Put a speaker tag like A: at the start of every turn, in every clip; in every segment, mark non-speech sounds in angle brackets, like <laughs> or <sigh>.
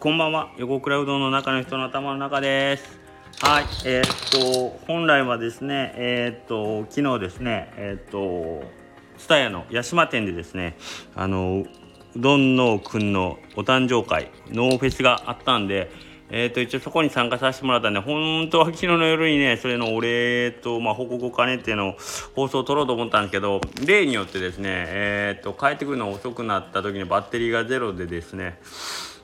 A: こんばんは。横倉うどんの中の人の頭の中です。はい。えー、っと本来はですねえー、っと昨日ですねえー、っと蔦屋の八島店でですねあのうどんのくんのお誕生会ノーフェスがあったんでえー、と一応そこに参加させてもらったんで本当は昨日の夜にねそれのお礼と、まあ、報告を兼ねての放送を撮ろうと思ったんですけど例によってですね、えー、と帰ってくるの遅くなった時にバッテリーがゼロでですね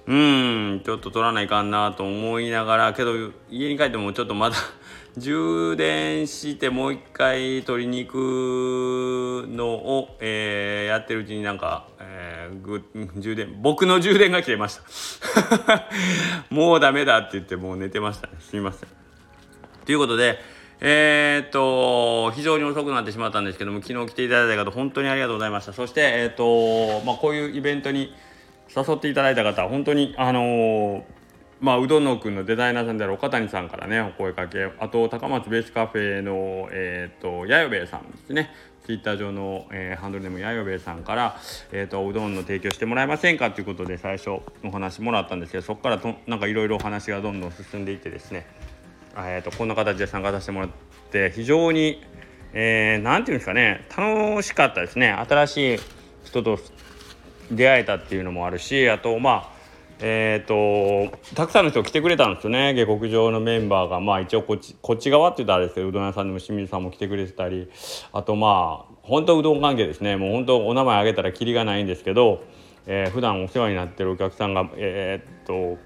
A: うんちょっと撮らないかんなと思いながらけど家に帰ってもちょっとまだ <laughs> 充電してもう一回取りに行くのを、えー、やってるうちになんか、えー、ぐ充電僕の充電が切れました。<laughs> もうダメだって言ってもう寝てましたね。すみません。ということでえー、っと非常に遅くなってしまったんですけども昨日来ていただいた方本当にありがとうございました。そしてえー、っとまあこういうイベントに誘っていただいた方本当にあのーまあ、うどんのくんのデザイナーさんである岡谷さんからねお声かけ。あと高松ベースカフェの、えーと、やよべえさんですね。ツイッター上の、えー、ハンドルネームやよべえさんから、えーと、うどんの提供してもらえませんかということで最初お話もらったんですけどそこからとなんかいろいろお話がどんどん進んでいってですね、えーと、とこんな形で参加させてもらって非常に何、えー、て言うんですかね楽しかったですね。新しい人と出会えたっていうのもあるしあとまあえーと、たくさんの人来てくれたんですよね下克上のメンバーがまあ一応こっちこっち側って言ったらあれですけどうどん屋さんでも清水さんも来てくれてたりあとまあ本当うどん関係ですねもう本当お名前挙げたらきりがないんですけど、えー、普段お世話になってるお客さんがえー、っと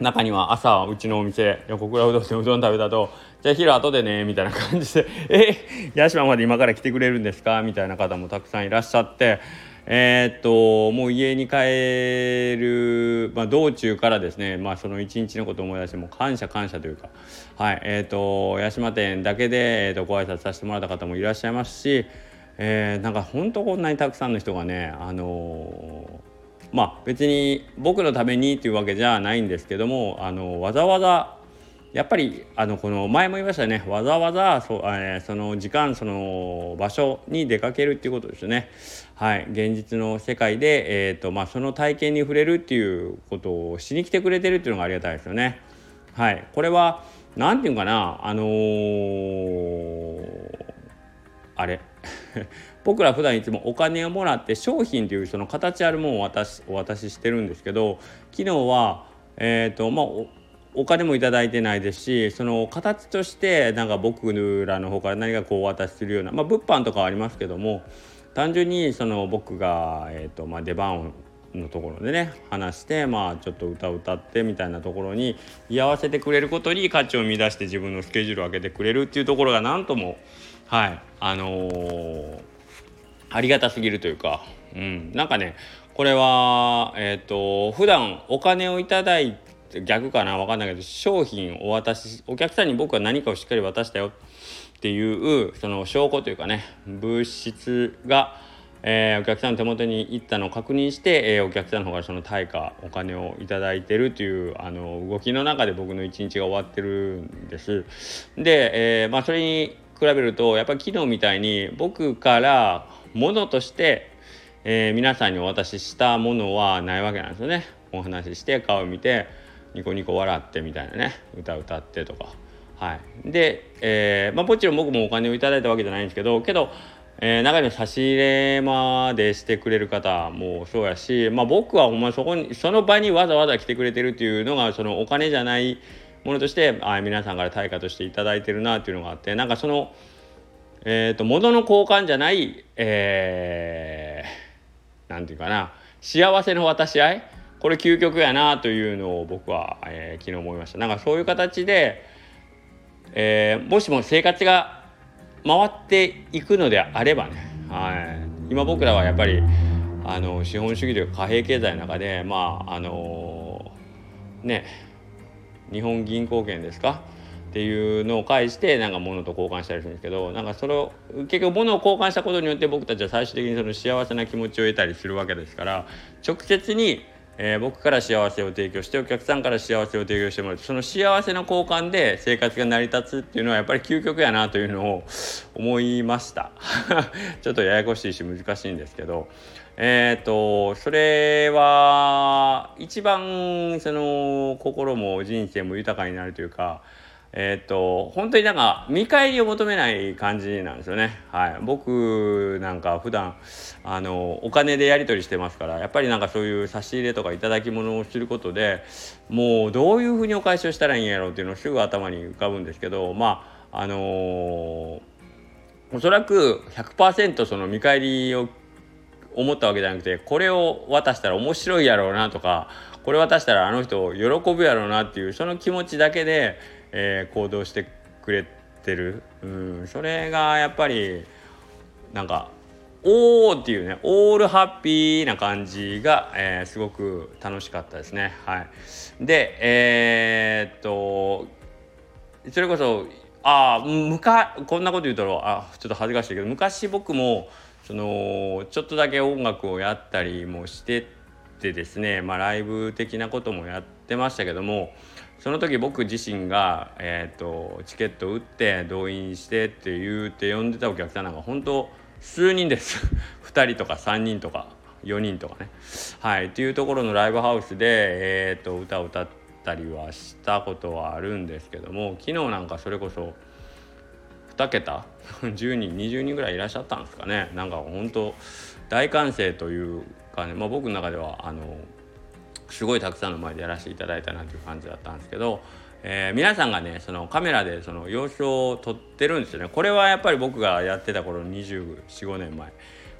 A: 中には朝うちのお店横倉うどんでうどん食べたと「じゃあ昼後でね」みたいな感じで「え八島まで今から来てくれるんですか?」みたいな方もたくさんいらっしゃって。えー、っともう家に帰る、まあ、道中からですね、まあ、その一日のことを思い出しても感謝感謝というか、はいえー、っと八島店だけで、えー、っとご挨拶させてもらった方もいらっしゃいますし、えー、なんか本当こんなにたくさんの人がね、あのまあ別に僕のためにっていうわけじゃないんですけども、あのわざわざやっぱりあのこの前も言いましたね。わざわざそ,、えー、その時間その場所に出かけるっていうことですよね。はい、現実の世界で、えーとまあ、その体験に触れるっていうことをしに来てくれてるっていうのがありがたいですよね。はい、これは何て言うかな。あのー、あれ。<laughs> 僕ら普段いつもお金をもらって商品というその形あるものを渡しお渡ししてるんですけど昨日はえっ、ー、とまあお金も頂いてないですしその形としてなんか僕らの方から何かこうお渡しするような、まあ、物販とかはありますけども単純にその僕が、えーとまあ、出番のところでね話して、まあ、ちょっと歌を歌ってみたいなところに居合わせてくれることに価値を見出して自分のスケジュールを上げてくれるっていうところが何ともはいあのー、ありがたすぎるというか、うん、なんかねこれはえっ、ー、と普段お金をいただいて逆かな分かんないけど商品をお渡しお客さんに僕は何かをしっかり渡したよっていうその証拠というかね物質が、えー、お客さんの手元に行ったのを確認して、えー、お客さんの方からその対価お金を頂いてるというあの動きの中で僕の一日が終わってるんです。で、えー、まあ、それに比べるとやっぱり昨日みたいに僕からものとして、えー、皆さんにお渡ししたものはないわけなんですよね。お話しして顔を見てニコニコ笑ってみたいなね歌歌ってとか。はい、で、えーまあ、もちろん僕もお金をいただいたわけじゃないんですけどけど、えー、中には差し入れまでしてくれる方もそうやし、まあ、僕はほんまそこにその場にわざわざ来てくれてるっていうのがそのお金じゃないものとしてあ皆さんから対価として頂いてるなっていうのがあってなんかその、えーと、物の交換じゃない、えー、ていうかな幸せの渡し合いこれ究極やなというのを僕は、えー、昨日思いました。なんかそういう形でえー、もしも生活が回っていくのであればね、はい、今僕らはやっぱりあの資本主義というか貨幣経済の中でまああのね日本銀行券ですか？っていうのを介してなんか物と交換したりするんですけどなんかそれを結局物を交換したことによって僕たちは最終的にその幸せな気持ちを得たりするわけですから直接にえー、僕から幸せを提供してお客さんから幸せを提供してもらうその幸せの交換で生活が成り立つっていうのはやっぱり究極やなというのを思いました。<laughs> ちょっとややこしいし難しいんですけど。えっ、ー、とそれは一番その心も人生も豊かになるというかえっ、と本当になんか見返りを求めない感じなんですよね。はい、僕なんか普段あのお金でやり取りしてますからやっぱりなんかそういう差し入れとか頂き物をすることでもうどういうふうにお返しをしたらいいんやろうっていうのをすぐ頭に浮かぶんですけどまああのー、おそらく100%その見返りを思ったわけじゃなくてこれを渡したら面白いやろうなとかこれ渡したらあの人喜ぶやろうなっていうその気持ちだけで、えー、行動してくれてる、うん、それがやっぱりなんかおーっていうねオールハッピーな感じが、えー、すごく楽しかったですね。はい、でえー、っとそれこそああむかこんなこと言うとあちょっと恥ずかしいけど昔僕もそのちょっとだけ音楽をやったりもしててですね、まあ、ライブ的なこともやってましたけどもその時僕自身が、えーと、チケット売って動員してって言うて呼んでたお客さんなんか本当数人です。<laughs> 2人とか3人とか4人とかね。はい。っていうところのライブハウスで、えーと、と歌を歌ったりはしたことはあるんですけども昨日なんかそれこそ2桁？<laughs> 10人20人ぐらいいらっしゃったんですかね。なんか本当大歓声というかね、まあ、僕の中ではあのすごいたくさんの前でやらせていただいたなという感じだったんですけど、えー、皆さんがねそのカメラでその様子を撮ってるんですよね。これはやっぱり僕がやってた頃245年前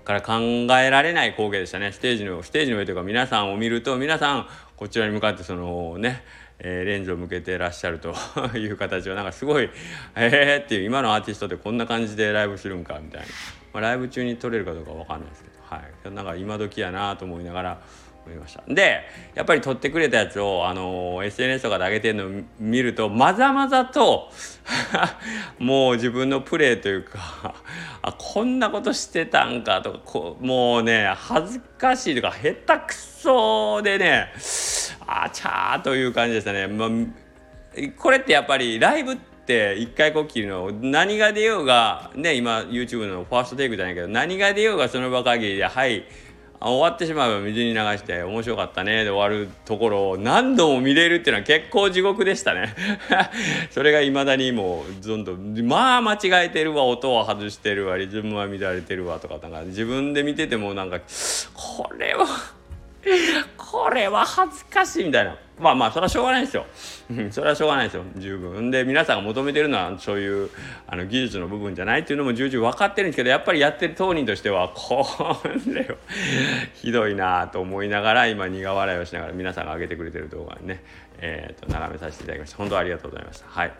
A: から考えられない光景でしたね。ステージのステージの上というか皆さんを見ると皆さんこちらに向かってそのねえ、レンズを向けてらっしゃると <laughs> いう形はなんかすごい「えー」っていう今のアーティストってこんな感じでライブするんかみたいな、まあ、ライブ中に撮れるかどうか分かんないですけど、はい、なんか今時やなと思いながら思いました。でやっぱり撮ってくれたやつを、あのー、SNS とかで上げてるのを見るとまざまざと <laughs> もう自分のプレーというかあこんなことしてたんかとかこもうね恥ずかしいとか下手くそでねあちゃーという感じでしたね、まあ、これってやっぱりライブって一回こっきりの何が出ようがね今 YouTube のファーストテイクじゃないけど何が出ようがその場限りではい終わってしまえば水に流して面白かったねで終わるところを何度も見れるっていうのは結構地獄でしたね。<laughs> それがいまだにもうどんどんまあ間違えてるわ音は外してるわリズムは乱れてるわとかなんか自分で見ててもなんかこれはこれは恥ずかしいみたいな。まあまあそれはしょうがないですよ。それはしょうがないですよ。十分。で皆さんが求めてるのはそういうあの技術の部分じゃないっていうのも重々分かってるんですけどやっぱりやってる当人としては <laughs> これはひどいなと思いながら今苦笑いをしながら皆さんが上げてくれてる動画にねえーと、眺めさせていただきました。本当ありがとうございました。はい、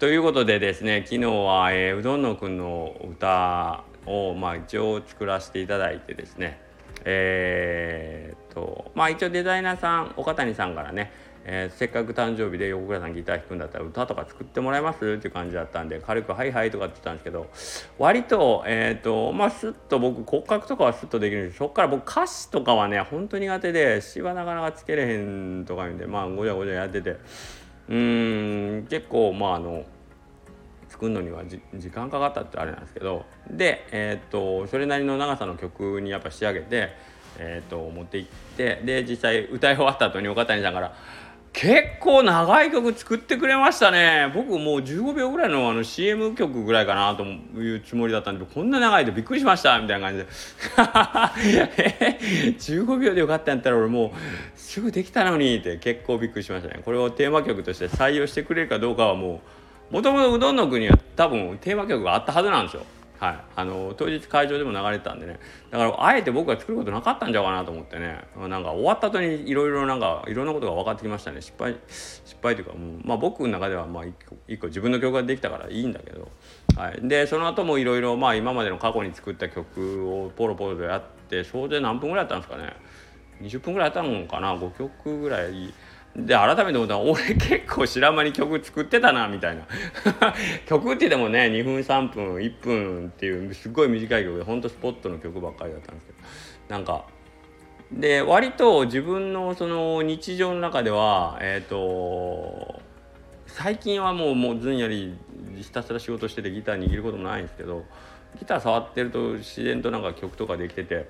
A: ということでですね昨日は、えー、うどんのくんの歌を、まあ、一応作らせていただいてですねえー、とまあ一応デザイナーさん岡谷さんからね、えー、せっかく誕生日で横倉さんギター弾くんだったら歌とか作ってもらえますっていう感じだったんで軽く「はいはい」とかって言ったんですけど割とえー、とまあスッと僕骨格とかはスッとできるんですそっから僕歌詞とかはね本当苦手で詩はなかなかつけれへんとか言うんでまあごちゃごちゃやっててうん結構まああの作るのには時間かかったってあれなんですけどで、えー、とそれなりの長さの曲にやっぱ仕上げて、えー、っと持っていってで実際歌い終わった後に岡谷さんから「結構長い曲作ってくれましたね。僕もう15秒ぐらいのあの CM 曲ぐらいかなというつもりだったんでこんな長いとびっくりしましたみたいな感じで。<laughs> 15秒でよかったんやったら俺もうすぐできたのにって結構びっくりしましたね。これをテーマ曲として採用してくれるかどうかはもうもともとうどんの国は多分テーマ曲があったはずなんですよ。はい、あの当日会場でも流れてたんでね。だからあえて僕が作ることなかったんじゃうかなと思ってね。なんか終わった後にいろいろなんかいろんなことが分かってきましたね。失敗失敗というかもう、まあ、僕の中ではまあ一個一個自分の曲ができたからいいんだけど、はい、でその後もいろいろ今までの過去に作った曲をポロポロとやって総勢何分ぐらいやったんですかね。20分ぐらいやったのかな。5曲ぐらい。で改めて思ったら俺結構白間に曲作ってたなみたいな。<laughs> 曲ってでもね2分3分1分っていうすっごい短い曲でほんとスポットの曲ばっかりだったんですけど。なんかで割と自分のその日常の中ではえっ、ー、と最近はもうもうずんやりひたすら仕事しててギター握ることもないんですけどギター触ってると自然となんか曲とかできてて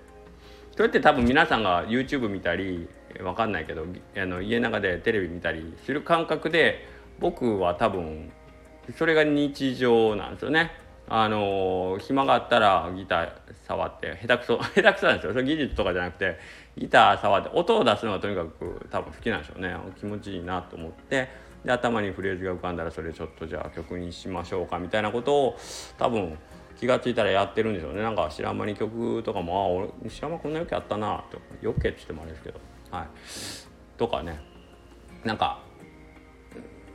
A: それって多分皆さんが YouTube 見たりわかんないけどあの家の中でテレビ見たりする感覚で僕は多分それが日常なんですよね。あの暇があったらギター触って下手くそ <laughs> 下手くそなんですよそれ技術とかじゃなくてギター触って音を出すのがとにかく多分好きなんでしょうね気持ちいいなと思ってで頭にフレーズが浮かんだらそれちょっとじゃあ曲にしましょうかみたいなことを多分気が付いたらやってるんでしょうね。なんか白浜に曲とかもあ俺白浜こんな余計あったなとか余計って言ってもあれですけど。はい。とかね。なんか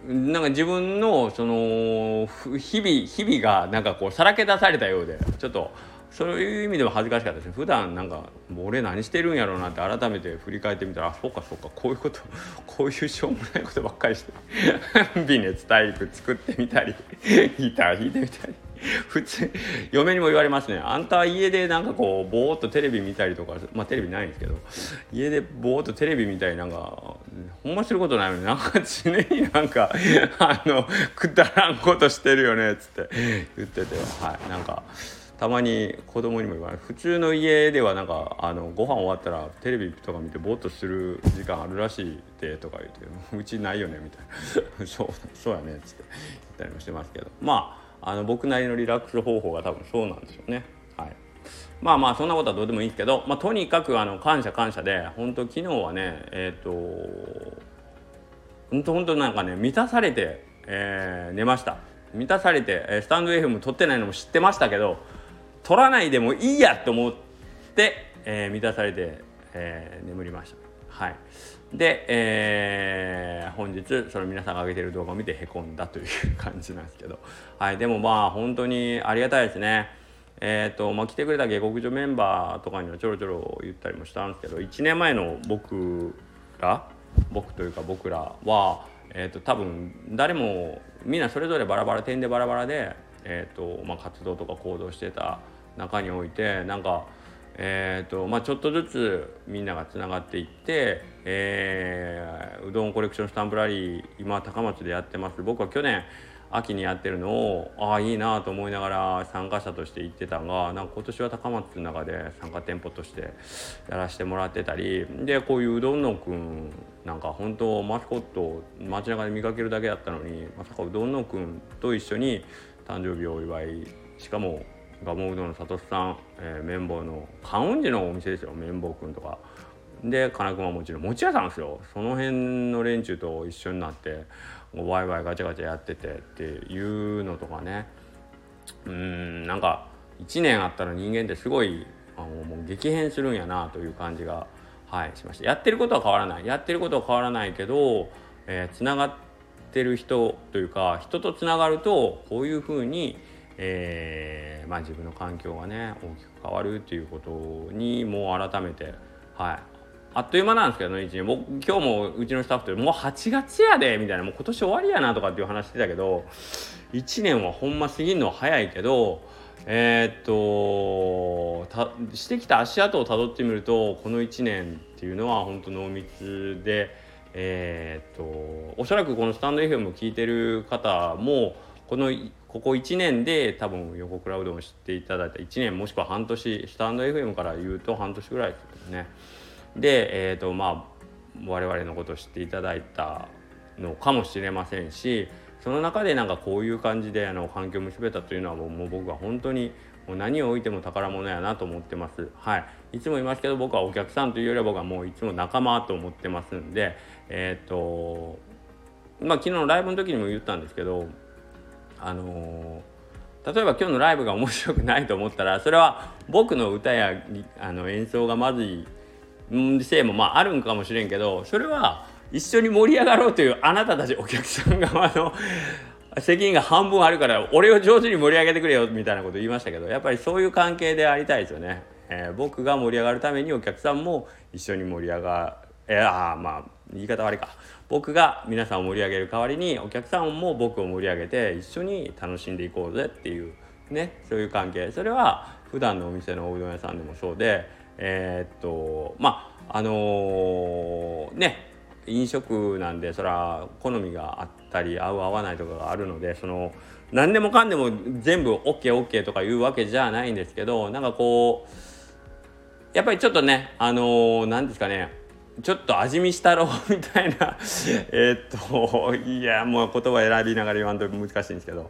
A: なんか自分のその日々日々がなんかこうさらけ出されたようでちょっとそういう意味でも恥ずかしかったですね。普段なんか俺何してるんやろうなって改めて振り返ってみたらあそうかそうかこういうこと <laughs> こういうしょうもないことばっかりして <laughs> ビネツタイプ作ってみたりギター弾いてみたり。<laughs> 普通嫁にも言われますね。あんた家でなんかこうぼーっとテレビ見たりとかまあテレビないんですけど家でぼーっとテレビ見たりなんかほんますることないのになんか常になんかあのくだらんことしてるよねっつって言っててはい。なんか。たまに子供にも言わない普通の家ではなんかあのご飯終わったらテレビとか見てぼーっとする時間あるらしいでとか言ってうちないよねみたいな。<laughs> そうそうやねっつって言ったりもしてますけど。まああの僕なりのリラックス方法が多分そうなんでしょうね。はい。まあまあそんなことはどうでもいいんですけど、まあ、とにかくあの感謝感謝で本当昨日はねえっ、ー、と本当本当なんかね満たされて、えー、寝ました。満たされてスタンド FM 撮ってないのも知ってましたけど取らないでもいいやと思って、えー、満たされて、えー、眠りました。はい、で、えー、本日その皆さんが上げてる動画を見てへこんだという感じなんですけど、はい、でもまあ本当にありがたいですね。えーとまあ、来てくれた下克上メンバーとかにはちょろちょろ言ったりもしたんですけど1年前の僕ら僕というか僕らは、えーと、多分誰もみんなそれぞれバラバラ点でバラバラで、えーとまあ、活動とか行動してた中においてなんか、えーとまあ、ちょっとずつみんながつながっていって、えー、うどんコレクションスタンプラリー今高松でやってます。僕は去年秋にやってるのをああいいなと思いながら参加者として行ってたのがなんか今年は高松の中で参加店舗としてやらせてもらってたりでこういううどんのくんなんか本当マスコットを街中で見かけるだけだったのにまさかうどんのくんと一緒に誕生日をお祝いしかも蒲生うどんの佐藤さん、えー、綿棒の観音寺のお店ですよ。綿棒くんとか。で金熊餅の餅屋さんですよ。その辺の連中と一緒になってワイワイガチャガチャやっててっていうのとかね。うんなんか1年あったら人間ってすごいあのもう激変するんやなという感じが、はい、しました。やってることは変わらない。やってることは変わらないけどつな、がってる人というか人とつながるとこういうふうにえー、まあ、自分の環境がね大きく変わるっていうことにもう改めてはい。あっという間なんですけどね1年僕今日もうちのスタッフともう8月やでみたいな。もう今年終わりやなとかっていう話してたけど1年はほんま過ぎるのは早いけどえー、っとたしてきた足跡をたどってみるとこの1年っていうのは本当濃密でえー、っとおそらくこのスタンド FM を聞いてる方もこのここ1年で多分横クラウドを知っていただいた1年もしくは半年スタンド FM から言うと半年ぐらいですねでえっ、ー、とまあ我々のことを知っていただいたのかもしれませんしその中でなんかこういう感じであの環境を結べたというのはもう僕は本当にもう何を置いても宝物やなと思ってます。はい。いつも言いますけど僕はお客さんというよりは僕はもういつも仲間と思ってますんで、えっ、ー、と、まあ昨日のライブの時にも言ったんですけど、あのー、例えば今日のライブが面白くないと思ったら <laughs> それは僕の歌やあの演奏がまずいせいもまああるんかもしれんけどそれは一緒に盛り上がろうというあなたたちお客さん側の <laughs> 責任が半分あるから俺を上手に盛り上げてくれよみたいなこと言いましたけどやっぱりそういう関係でありたいですよね。えー、僕が盛り上がるためにお客さんも一緒に盛り上がえー、あまあ言い方悪いか。僕が皆さんを盛り上げる代わりにお客さんも僕を盛り上げて一緒に楽しんでいこうぜっていうね。そういう関係。それは普段のお店のおうどん屋さんでもそうで、えー、っとまああのー、ね飲食なんでそら好みがあったり合う合わないとかがあるのでその何でもかんでも全部 OKOK とかいうわけじゃないんですけどなんかこうやっぱりちょっとねあの何、ー、ですかねちょっと味見したろうみたいな。<laughs> えっといやもう言葉選びながら言わんと難しいんですけど。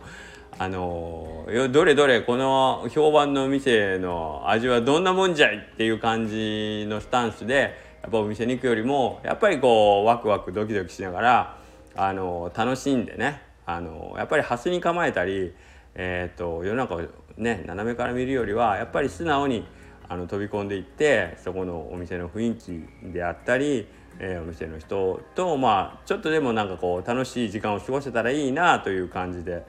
A: あのどれどれこの評判の店の味はどんなもんじゃいっていう感じのスタンスでやっぱお店に行くよりもやっぱりこうワクワクドキドキしながらあの楽しんでね。あのやっぱりハスに構えたり、えーと、世の中をね斜めから見るよりはやっぱり素直にあの飛び込んでいってそこのお店の雰囲気であったり、えー、お店の人とまあちょっとでもなんかこう楽しい時間を過ごせたらいいなという感じで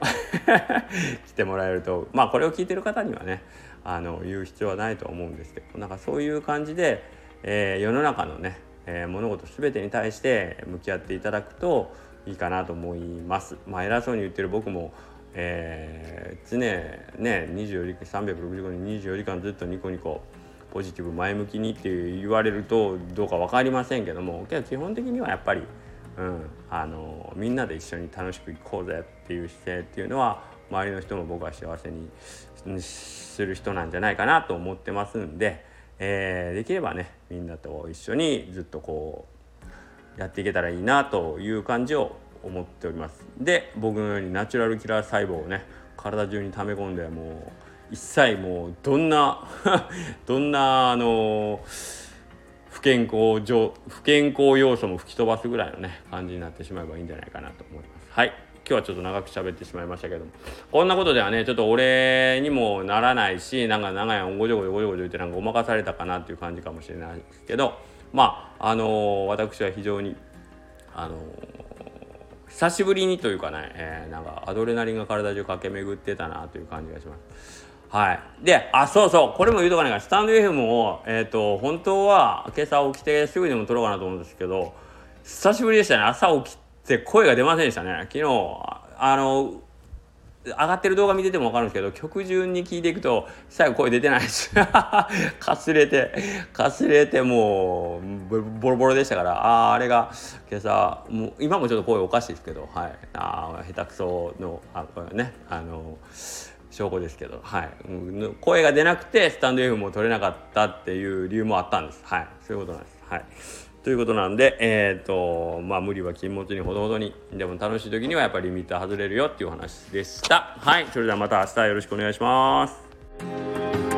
A: <laughs> 来てもらえるとまあこれを聞いてる方にはねあの言う必要はないと思うんですけどなんかそういう感じで、えー、世の中のね、えー、物事全てに対して向き合っていただくといいかなと思います。まあ、偉そうに言ってる僕もえー、常ね24時間365日24時間ずっとニコニコポジティブ前向きにって言われるとどうか分かりませんけどもけど基本的にはやっぱり、うん、あのみんなで一緒に楽しくいこうぜっていう姿勢っていうのは周りの人も僕は幸せにする人なんじゃないかなと思ってますんで、えー、できればねみんなと一緒にずっとこうやっていけたらいいなという感じを思っております。で僕のようにナチュラルキラー細胞をね体中に溜め込んでもう一切もうどんな <laughs> どんなあの不健康不健康要素も吹き飛ばすぐらいのね感じになってしまえばいいんじゃないかなと思います。はい。今日はちょっと長く喋ってしまいましたけども。こんなことではねちょっと俺にもならないしなんか長いごじょごじょごじょごじょ言ってなんかごまかされたかなっていう感じかもしれないですけど。まああのー、私は非常にあのー久しぶりにというかね、えー、なんかアドレナリンが体中駆け巡ってたなという感じがします。はい。で、あ、そうそう、これも言うとかないから、スタンド FM を、えっ、ー、と、本当は今朝起きてすぐにでも撮ろうかなと思うんですけど、久しぶりでしたね。朝起きて声が出ませんでしたね。昨日、あの、上がってる動画見てても分かるんですけど曲順に聞いていくと最後声出てないです。<laughs> かすれてかすれてもうボロボロでしたからあああれが今朝もう今もちょっと声おかしいですけどはい。あ下手くそのあこれねあの証拠ですけど、はい、声が出なくてスタンド F も取れなかったっていう理由もあったんです。はい、そういうことなんです。はい。ということなんで、えっ、ー、と、まあ、無理は禁物にほどほどに、でも楽しい時にはやっぱりリミッター外れるよっていうお話でした。はい、それではまた明日よろしくお願いします。